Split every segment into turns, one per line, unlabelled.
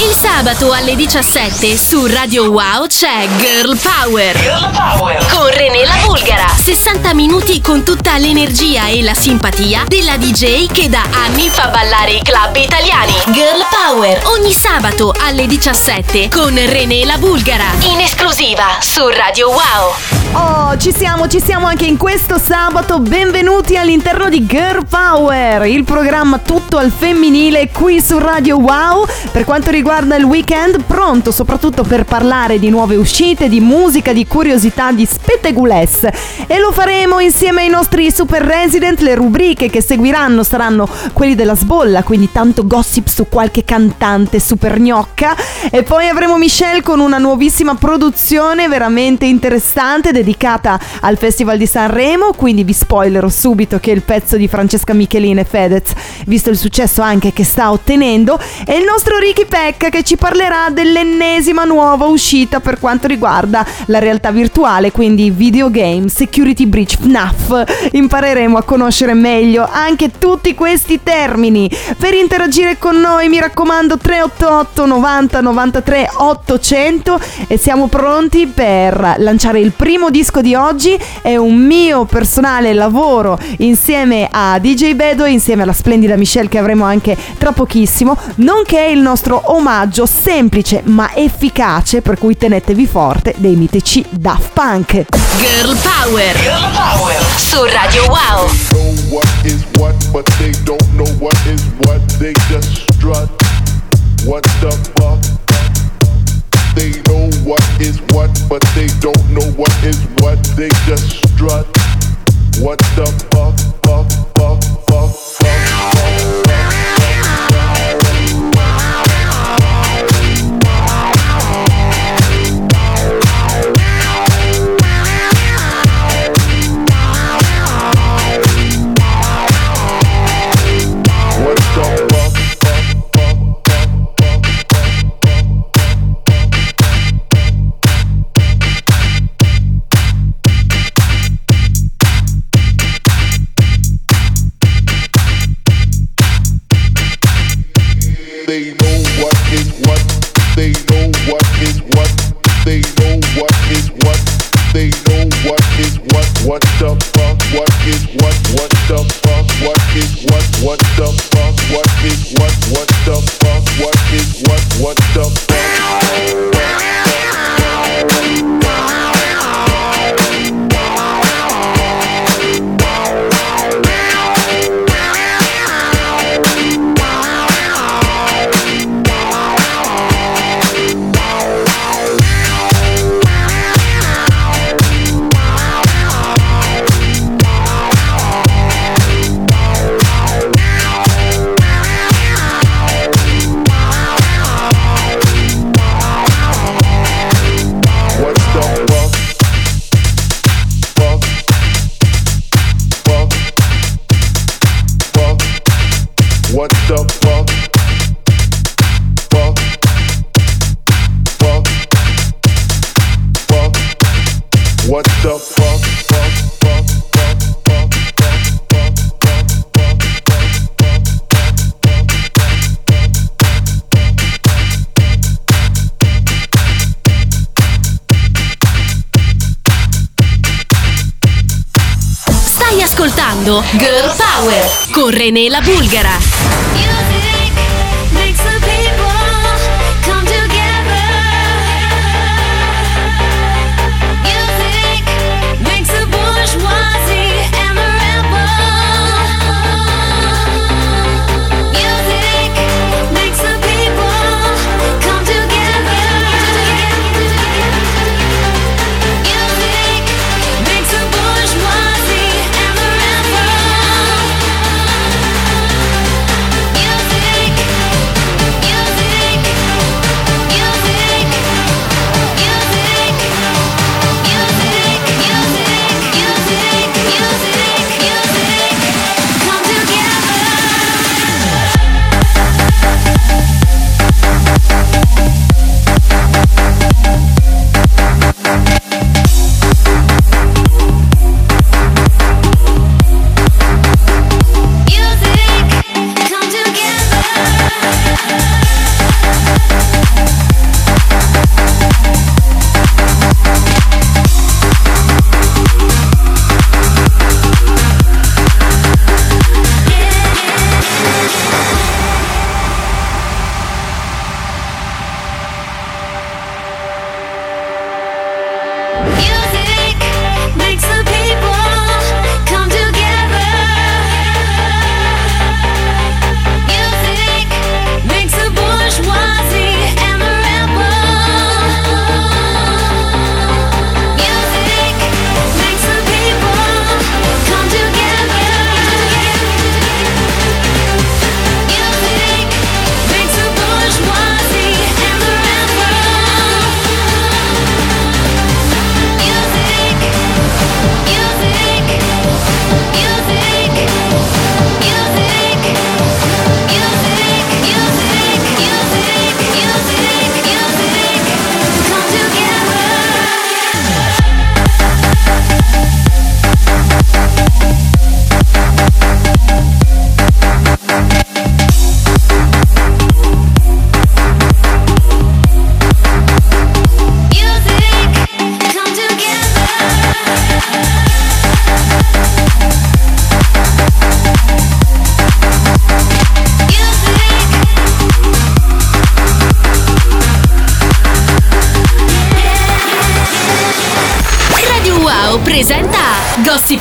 Il sabato alle 17 su Radio Wow c'è Girl Power.
Girl Power.
Con René la Bulgara. 60 minuti con tutta l'energia e la simpatia della DJ che da anni fa ballare i club italiani. Girl Power. Ogni sabato alle 17 con René la Bulgara. In esclusiva su Radio Wow.
Oh, ci siamo, ci siamo anche in questo sabato. Benvenuti all'interno di Girl Power, il programma tutto al femminile qui su Radio Wow. Per quanto riguarda il weekend, pronto soprattutto per parlare di nuove uscite, di musica, di curiosità, di spettegules. E lo faremo insieme ai nostri super resident. Le rubriche che seguiranno saranno quelli della sbolla, quindi tanto gossip su qualche cantante super gnocca. E poi avremo Michelle con una nuovissima produzione veramente interessante dedicata al Festival di Sanremo, quindi vi spoilerò subito che il pezzo di Francesca Michelin e Fedez, visto il successo anche che sta ottenendo, è il nostro Ricky Pecca che ci parlerà dell'ennesima nuova uscita per quanto riguarda la realtà virtuale, quindi videogame, security breach, FNAF. Impareremo a conoscere meglio anche tutti questi termini. Per interagire con noi mi raccomando 388 90 93 800 e siamo pronti per lanciare il primo disco di oggi è un mio personale lavoro insieme a DJ Bedo insieme alla splendida Michelle che avremo anche tra pochissimo, nonché il nostro omaggio semplice ma efficace per cui tenetevi forte dei mitici Daft Punk.
Girl Power.
Girl Power.
Su Radio Wow.
know what is what, but they don't know what is what. They just strut. What the fuck? They know what is what, but they don't know what is what. They just strut. What the fuck? Fuck, fuck, fuck, fuck,
up. René la Bulgara.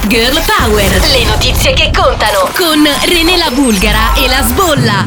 Girl Power. Le notizie che contano con René la Bulgara e la Sbolla.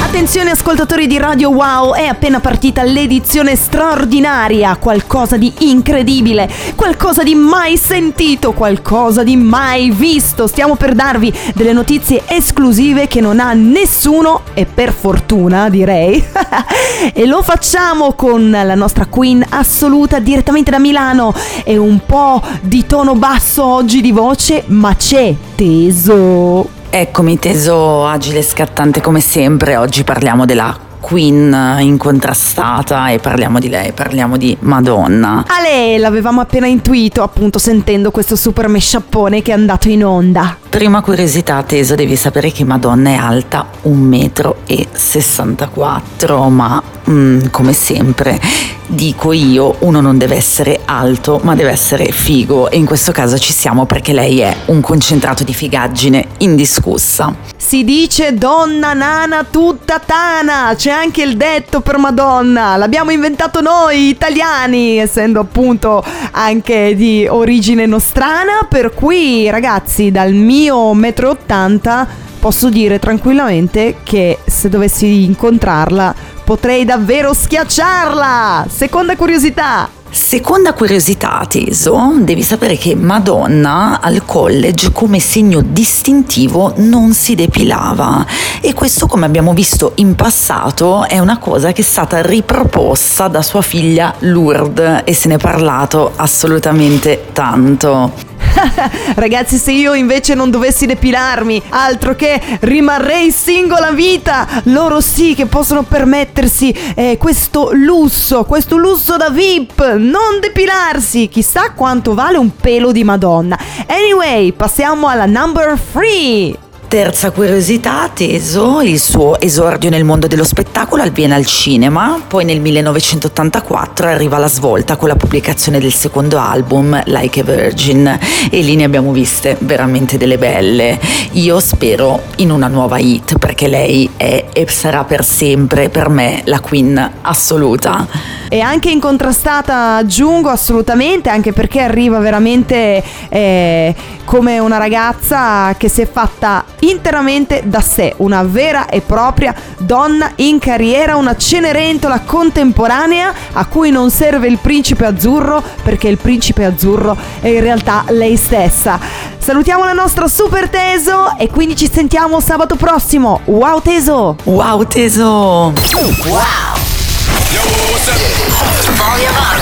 Attenzione ascoltatori di Radio Wow, è appena partita l'edizione straordinaria, qualcosa di incredibile, qualcosa di mai sentito, qualcosa di mai visto. Stiamo per darvi delle notizie esclusive che non ha nessuno e per fortuna direi. e lo facciamo con la nostra queen assoluta direttamente da Milano e un po' di tono basso oggi di voce, ma c'è teso.
Eccomi teso, agile e scattante come sempre, oggi parliamo della Queen incontrastata e parliamo di lei, parliamo di Madonna.
Ale, l'avevamo appena intuito appunto sentendo questo super mesciappone che è andato in onda.
Prima curiosità teso, devi sapere che Madonna è alta 1,64 m, ma mm, come sempre dico io, uno non deve essere alto ma deve essere figo. E in questo caso ci siamo perché lei è un concentrato di figaggine indiscussa.
Si dice donna nana tutta tana, c'è anche il detto per Madonna, l'abbiamo inventato noi italiani, essendo appunto anche di origine nostrana, per cui ragazzi dal mio metro e ottanta posso dire tranquillamente che se dovessi incontrarla potrei davvero schiacciarla. Seconda curiosità.
Seconda curiosità, Teso, devi sapere che Madonna al college come segno distintivo non si depilava e questo come abbiamo visto in passato è una cosa che è stata riproposta da sua figlia Lourdes e se ne è parlato assolutamente tanto.
Ragazzi, se io invece non dovessi depilarmi, altro che rimarrei singola vita. Loro sì che possono permettersi eh, questo lusso, questo lusso da VIP, non depilarsi. Chissà quanto vale un pelo di Madonna. Anyway, passiamo alla number 3.
Terza curiosità, Teso, il suo esordio nel mondo dello spettacolo avviene al cinema, poi nel 1984 arriva la svolta con la pubblicazione del secondo album, Like a Virgin, e lì ne abbiamo viste veramente delle belle. Io spero in una nuova hit perché lei è e sarà per sempre per me la queen assoluta.
E anche incontrastata aggiungo assolutamente, anche perché arriva veramente eh, come una ragazza che si è fatta interamente da sé, una vera e propria donna in carriera, una cenerentola contemporanea a cui non serve il principe azzurro perché il principe azzurro è in realtà lei stessa. Salutiamo la nostra super Teso e quindi ci sentiamo sabato prossimo. Wow Teso!
Wow Teso!
René la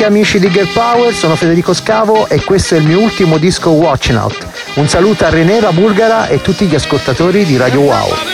E amici di Girl Power, sono Federico Scavo e questo è il mio ultimo disco Watching Out. Un saluto a René la Bulgara e tutti gli ascoltatori di Radio Wow.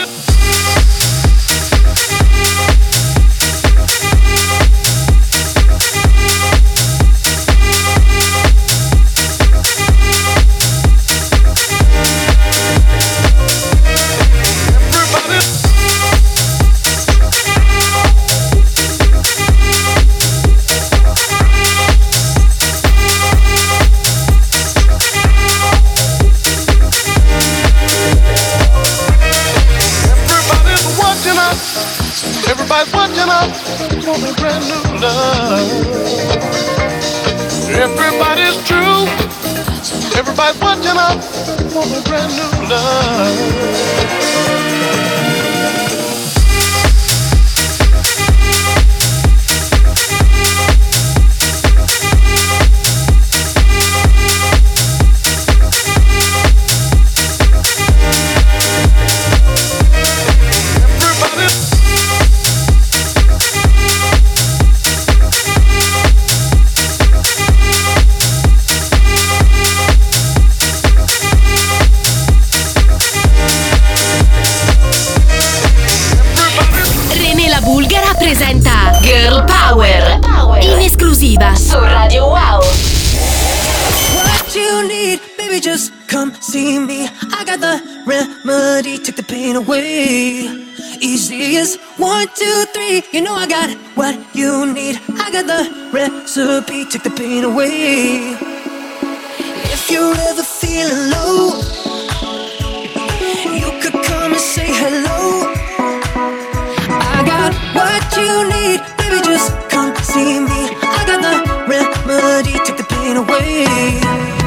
As one, two, three. You know I got what you need. I got the recipe, take the pain away. If you're ever feeling low, you could come and say hello. I got what you need, baby, just come see me. I got the remedy, take the pain away.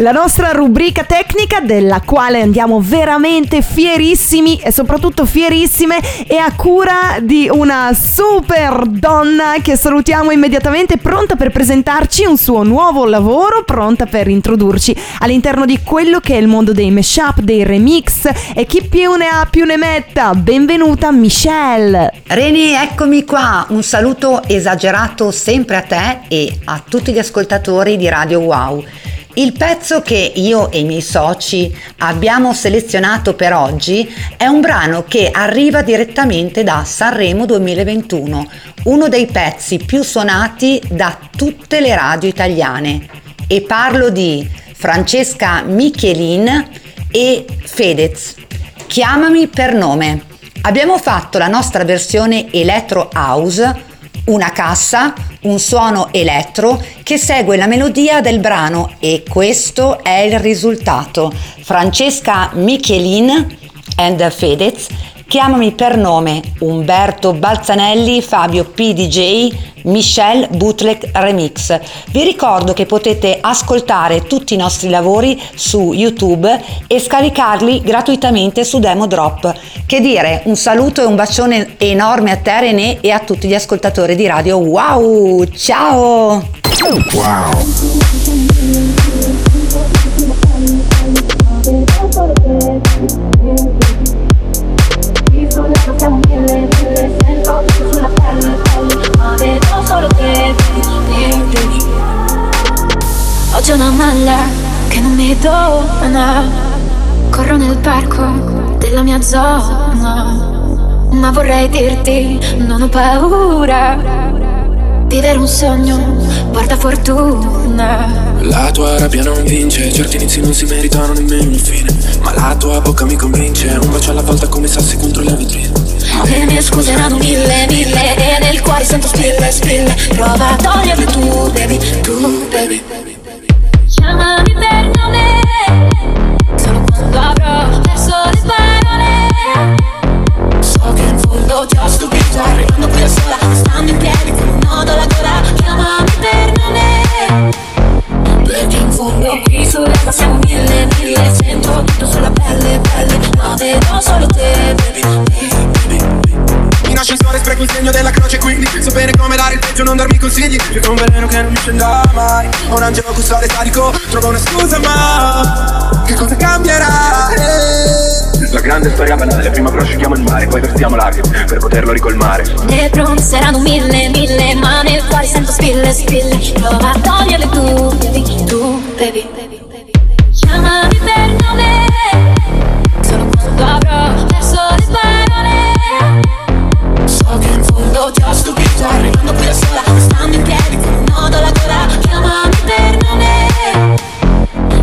La
nostra rubrica tecnica della quale andiamo veramente fierissimi e soprattutto fierissime è a cura di una super donna che salutiamo immediatamente pronta per presentarci un suo nuovo lavoro, pronta per introdurci all'interno di quello che è il mondo dei mashup, dei remix e chi più ne ha più ne metta. Benvenuta Michelle.
Reni, eccomi qua. Un saluto esagerato sempre a te e a tutti gli ascoltatori di Radio Wow. Il pezzo che io e i miei soci abbiamo selezionato per oggi è un brano che arriva direttamente da Sanremo 2021, uno dei pezzi più suonati da tutte le radio italiane. E parlo di Francesca Michelin e Fedez. Chiamami per nome. Abbiamo fatto la nostra versione Electro House, una cassa, un suono elettro che segue la melodia del brano e questo è il risultato. Francesca Michelin and Fedez, chiamami per nome Umberto Balzanelli, Fabio PDJ, Michelle Bootleg Remix. Vi ricordo che potete ascoltare tutti i nostri lavori su YouTube e scaricarli gratuitamente su Demo Drop. Che dire, un saluto e un bacione enorme a te René e a tutti gli ascoltatori di radio. Wow! Ciao!
Wow.
Maglia che non mi dona. Corro nel parco della mia zona. Ma vorrei dirti, non ho paura. Vivere un sogno porta fortuna.
La tua rabbia non vince, certi inizi non si meritano nemmeno una fine. Ma la tua bocca mi convince, un bacio alla volta come sassi contro la vetrina.
Le mie scuse erano mille, mille E nel cuore sento spille, spille Prova a toglierle tu, baby, tu, baby siamo mille, mille Sento tutto sulla pelle, pelle Ma vedo solo te, baby, baby
In ascensore spreco il segno della croce quindi So bene come dare il peggio, non darmi consigli Cerco un veleno che non mi scenda mai Ho un angelo custode statico, trovo una scusa ma Che cosa cambierà? Eh.
La grande storia banale, prima prosciughiamo il mare, poi versiamo lacrime per poterlo ricolmare.
Bronze erano mille, mille Ma nel cuore sento spille, spille Prova a toglierle tu, baby, tu, baby Chiamami per nome Solo quando ti ho stupito Arrivando qui da sola, stando in piedi Con un nodo alla gola Chiamami per nome.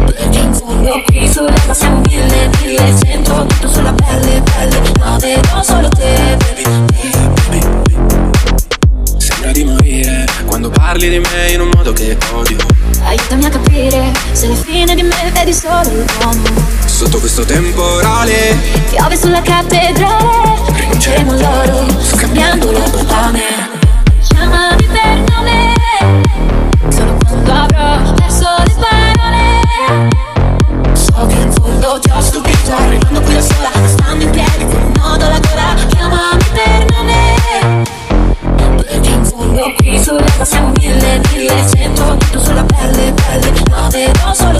Perché in fondo qui sull'erba siamo mille, mille Sento tutto sulla pelle, pelle Ma vedo solo te, baby, baby
Sembra di morire quando parli di me in un modo che odio.
Aiutami a capire se alla fine di me vedi solo l'uomo
Sotto questo temporale
Piove sulla cattedrale Rinunceremo all'oro Scambiandolo per pane Chiamami per nome Solo quando avrò perso le parole. So che in fondo ti ho stupito Arrivando qui da sola Stando in piedi con un nodo alla gola. Chiamami per nome Perché in fondo qui sull'erba siamo mille, mille Sento tutto sulla pelle, pelle. Ma vedo solo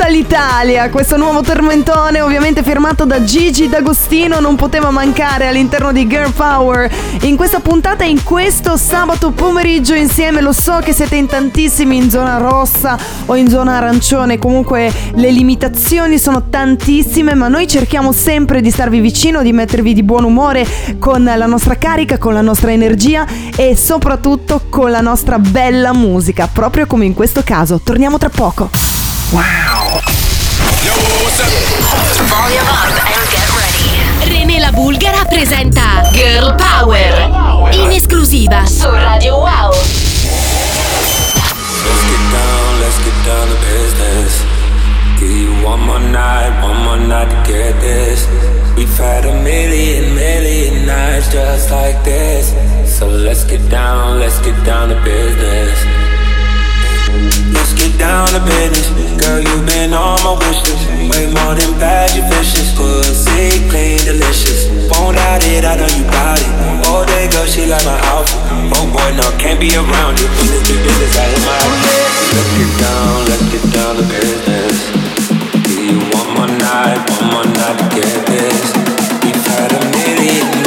tutta l'Italia. Questo nuovo tormentone, ovviamente firmato da Gigi D'Agostino, non poteva mancare all'interno di Girl Power. In questa puntata in questo sabato pomeriggio insieme, lo so che siete in tantissimi in zona rossa o in zona arancione, comunque le limitazioni sono tantissime, ma noi cerchiamo sempre di starvi vicino, di mettervi di buon umore con la nostra carica, con la nostra energia e soprattutto con la nostra bella musica, proprio come in questo caso. Torniamo tra poco. Wow. Yo, what's up? Volume up and get ready.
René la Bulgara presenta Girl Power. In esclusiva su Radio Wow.
Let's get down, let's get down to business. Give you one more night, one more night to get this. We've had a million, million nights just like this. So let's get down, let's get down to business. down to business. Girl, you been on my wish list. Way more than bad, you vicious. Pussy clean, delicious. Won't doubt it, I know you got it. All day, girl, she like my outfit. Oh boy, no, can't be around you it. Business, be business, I hit my outfit. Look it down, look it down to business. Give you one more night, one more night to get this. We've had a million.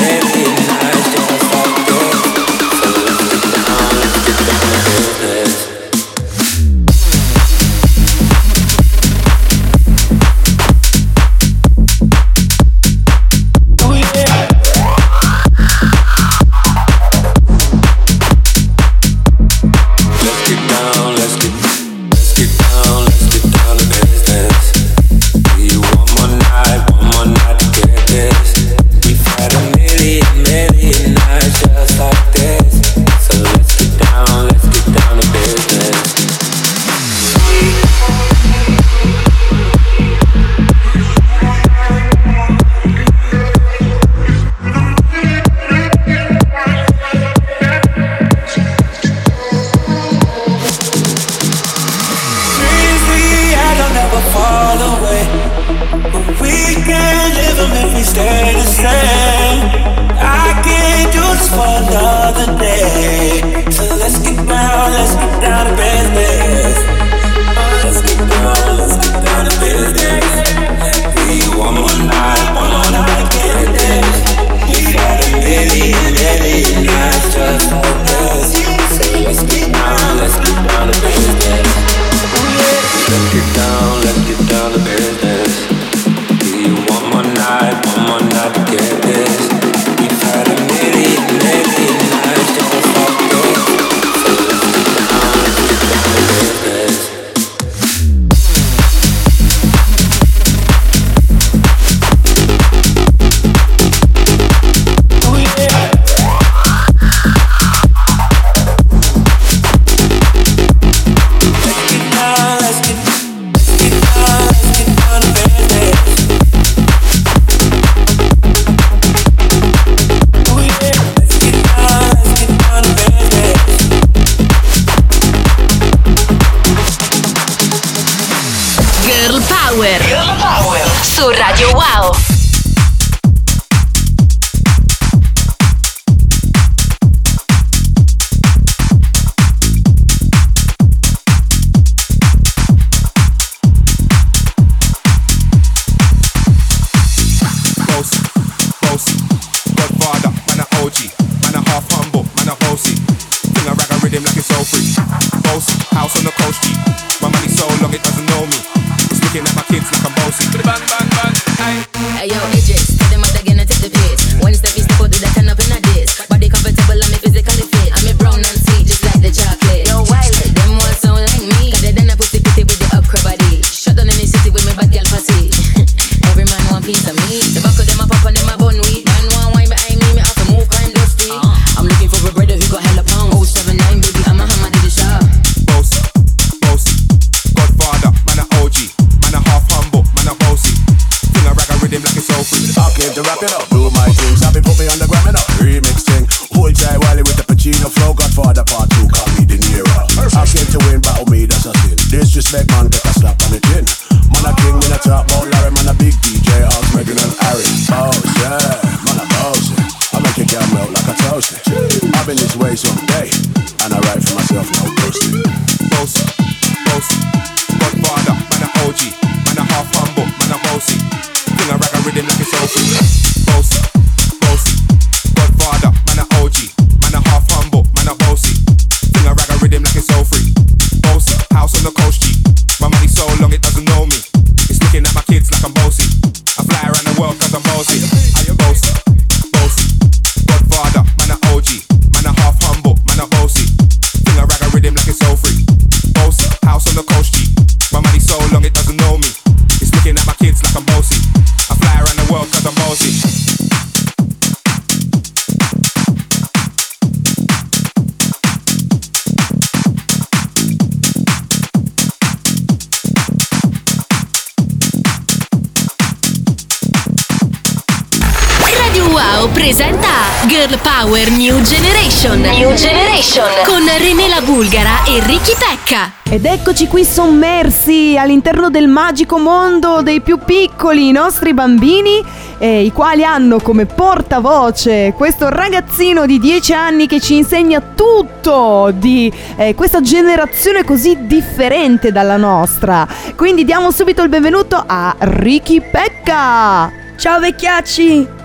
Wow presenta Girl Power New Generation. New Generation con René la Bulgara e Ricky Pecca.
Ed eccoci qui sommersi all'interno del magico mondo dei più piccoli, i nostri bambini, eh, i quali hanno come portavoce questo ragazzino di 10 anni che ci insegna tutto di eh, questa generazione così differente dalla nostra. Quindi diamo subito il benvenuto a Ricky Pecca.
Ciao vecchiacci!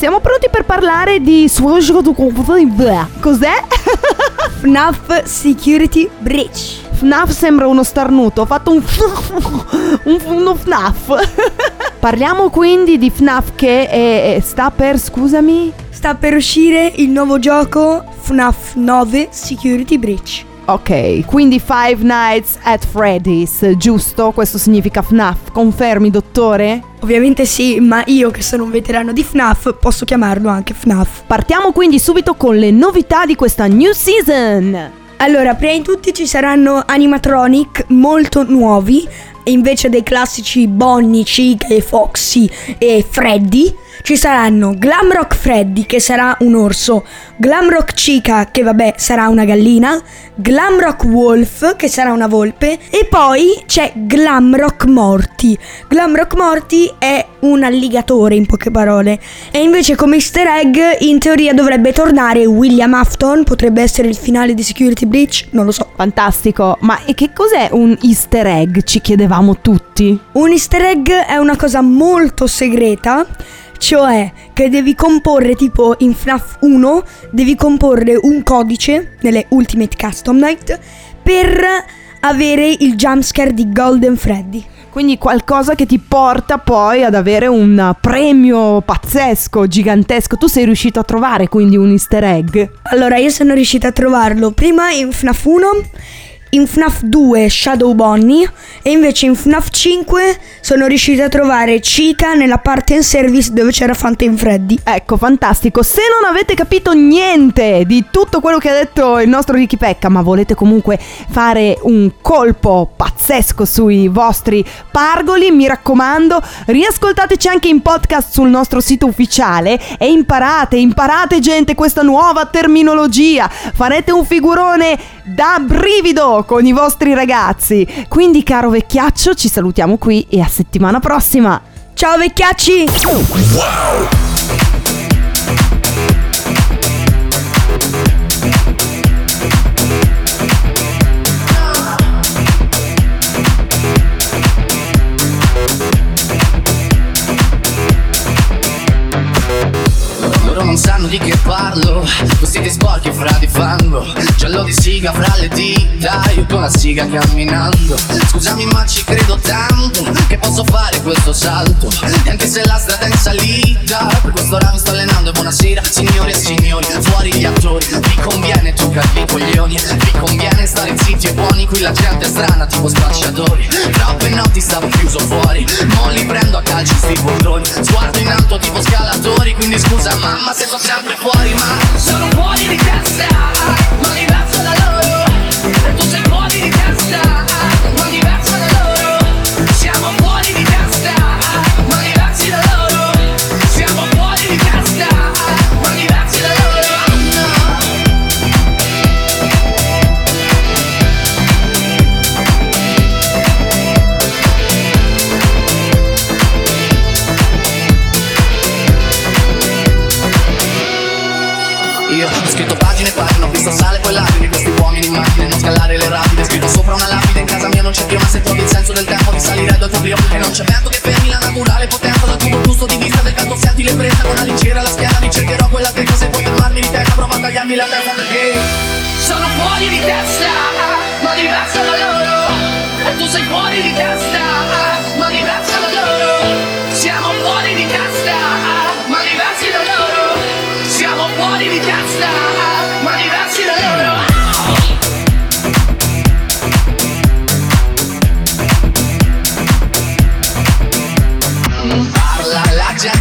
Siamo pronti per parlare di Cos'è?
FNAF Security Breach.
FNAF sembra uno starnuto, ho fatto un, un uno FNAF. Parliamo quindi di FNAF che è- è- sta per, scusami?
Sta per uscire il nuovo gioco FNAF 9 Security Breach.
Ok, quindi Five Nights at Freddy's, giusto? Questo significa FNAF, confermi dottore?
Ovviamente sì, ma io che sono un veterano di FNAF posso chiamarlo anche FNAF.
Partiamo quindi subito con le novità di questa new season.
Allora, prima di tutti ci saranno animatronic molto nuovi invece dei classici Bonnie, Chica e Foxy e Freddy ci saranno Glamrock Freddy che sarà un orso, Glamrock Chica che vabbè sarà una gallina, Glamrock Wolf che sarà una volpe e poi c'è Glamrock Morty. Glamrock Morty è un alligatore in poche parole e invece come easter egg in teoria dovrebbe tornare William Afton, potrebbe essere il finale di Security Breach, non lo so.
Fantastico, ma e che cos'è un easter egg? Ci chiedevamo tutti.
Un easter egg è una cosa molto segreta, cioè che devi comporre tipo in FNAF 1, devi comporre un codice nelle Ultimate Custom Night per avere il jumpscare di Golden Freddy.
Quindi qualcosa che ti porta poi ad avere un premio pazzesco, gigantesco. Tu sei riuscito a trovare quindi un easter egg?
Allora, io sono riuscita a trovarlo prima in FNAF 1, in FNAF 2 Shadow Bonnie e invece in FNAF 5 sono riuscita a trovare Chica nella parte in service dove c'era Fountain Freddy.
Ecco, fantastico. Se non avete capito niente di tutto quello che ha detto il nostro Ricky Pecca, ma volete comunque fare un colpo pazzesco sui vostri pargoli, mi raccomando, riascoltateci anche in podcast sul nostro sito ufficiale e imparate, imparate gente questa nuova terminologia. Farete un figurone da brivido con i vostri ragazzi. Quindi, caro vecchiaccio, ci salutiamo qui e a settimana prossima.
Ciao vecchiacci!
Loro non sanno di che parlo Vestiti sporchi fra di fango Giallo di siga fra le dita con la siga camminando. Scusami ma ci credo tanto Che posso fare questo salto. E anche se la strada è in salita Per questo ora mi sto allenando. E buonasera signori e signori Fuori gli attori. Vi conviene toccarvi i coglioni. Vi conviene stare zitti e buoni Qui la gente è strana tipo spacciatori. Troppe notti stavo chiuso fuori Mo li prendo a calci sti bolloni Sguardo in alto tipo scalatori Quindi scusa mamma se sono sempre fuori Ma sono fuori di testa
non c'è più Ma se trovi il senso del tempo Risalire al tuo brio E non c'è vento che fermi la naturale potenza Dal tuo gusto di vista del canto senti le presa Con una leggera alla schiena Mi cercherò quella testa Se puoi fermarmi di testa Prova a tagliarmi la testa perché Sono fuori di testa Ma diversa da loro. E tu sei fuori di testa Ma diversa da loro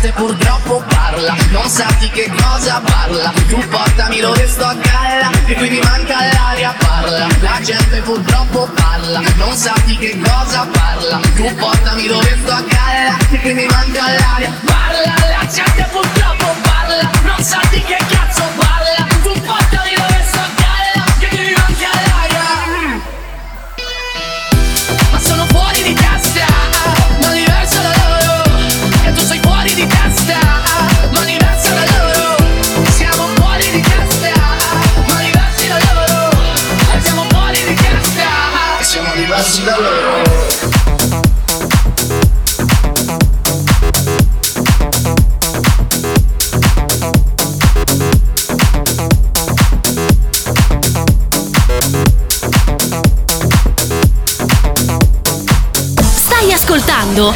gente purtroppo parla. Non sa di che cosa parla. Tu portami dove sto a galla E qui mi manca l'aria Parla, la gente purtroppo parla. Non sa di che cosa parla. Tu portami dove sto a galla E qui mi manca l'aria Parla, la gente purtroppo parla. Non sa di che cazzo parla. Tu portami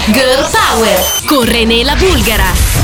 Girl Power con René Bulgara.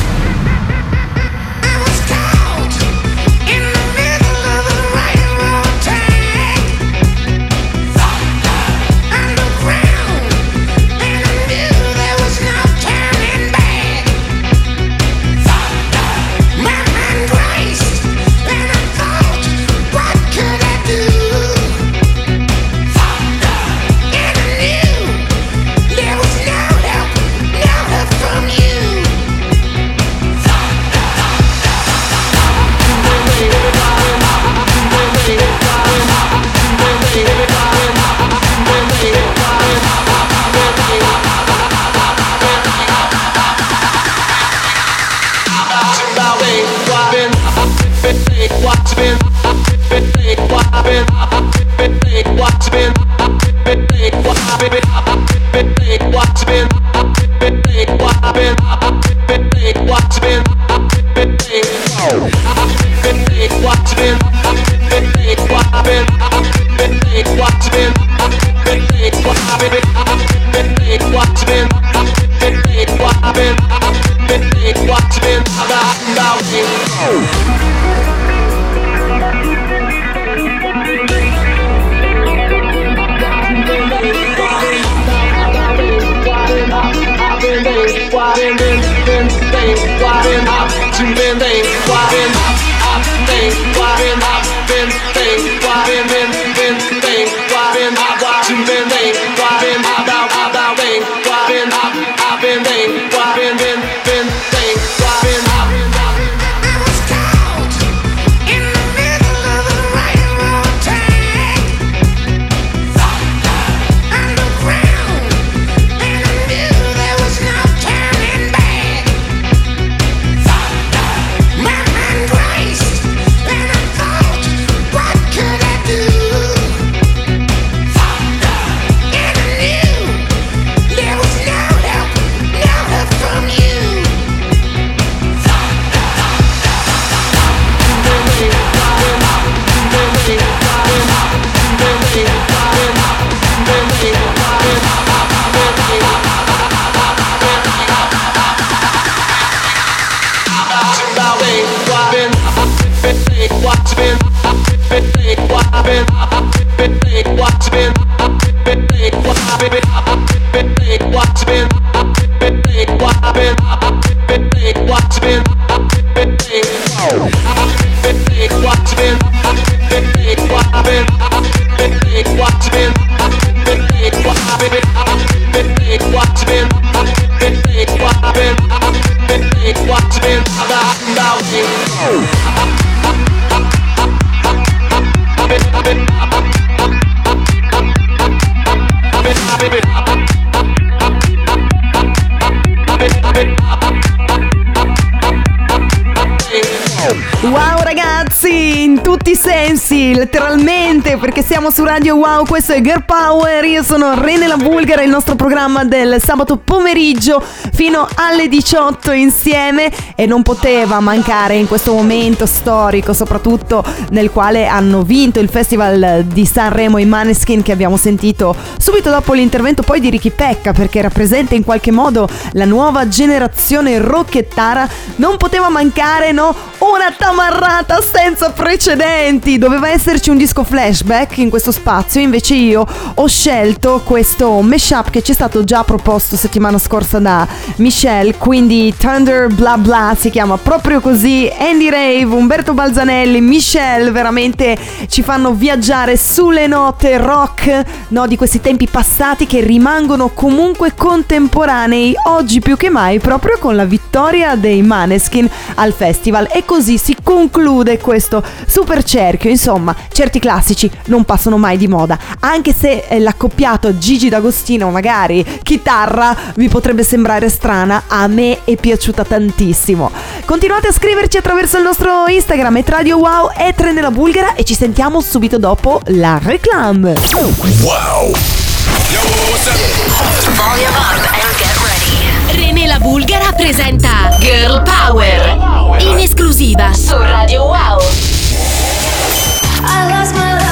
why, then, then, Why? then, why, then, Why? to then, then, why. Siamo
su Radio Wow, questo è Girl Power, io sono Rene la Bulgara, il nostro programma del sabato pomeriggio fino alle 18 insieme e non poteva mancare in questo momento storico, soprattutto nel quale hanno vinto il Festival di Sanremo i Maneskin che abbiamo sentito subito dopo l'intervento poi di Ricky Pecca perché rappresenta in qualche modo la nuova generazione rocchettara, non poteva mancare no, una tamarrata senza precedenti, doveva esserci un disco flashback in questo spazio, invece io ho scelto questo mashup che ci è stato già proposto settimana scorsa da Michelle, quindi Thunder Bla Bla si chiama. Proprio così, Andy Rave, Umberto Balzanelli, Michelle veramente ci fanno viaggiare sulle note rock no, di questi tempi passati che rimangono comunque contemporanei oggi più che mai proprio con la vittoria dei Maneskin al festival. E così si conclude questo super cerchio, insomma certi classici non passano mai di moda, anche se eh, l'accoppiato Gigi D'Agostino magari chitarra vi potrebbe sembrare strana, a me è piaciuta tantissimo. Continuate a scriverci attraverso il nostro Instagram e Radio Wow e Nella Bulgara e ci sentiamo subito dopo la reclam.
Wow.
René la Bulgara presenta Girl Power in esclusiva su Radio Wow.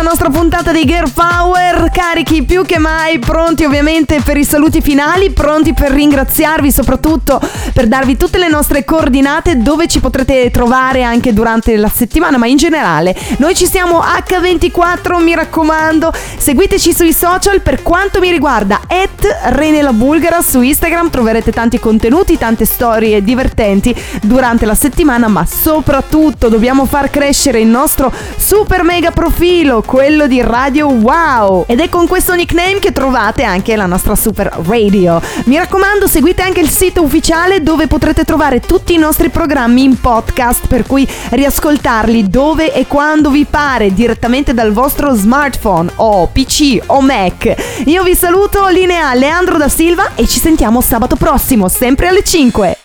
Questa nostra puntata di Girl Power, carichi più che mai, pronti ovviamente per i saluti finali, pronti per ringraziarvi soprattutto per darvi tutte le nostre coordinate dove ci potrete trovare anche durante la settimana, ma in generale. Noi ci siamo H24, mi raccomando, seguiteci sui social per quanto mi riguarda, at Renela Bulgara su Instagram. Troverete tanti contenuti, tante storie divertenti durante la settimana, ma soprattutto dobbiamo far crescere il nostro super mega profilo, quello di Radio Wow. Ed è con questo nickname che trovate anche la nostra super radio. Mi raccomando, seguite anche il sito ufficiale dove potrete trovare tutti i nostri programmi in podcast, per cui riascoltarli dove e quando vi pare, direttamente dal vostro smartphone o PC o Mac. Io vi saluto, linea Leandro da Silva e ci sentiamo sabato prossimo, sempre alle 5.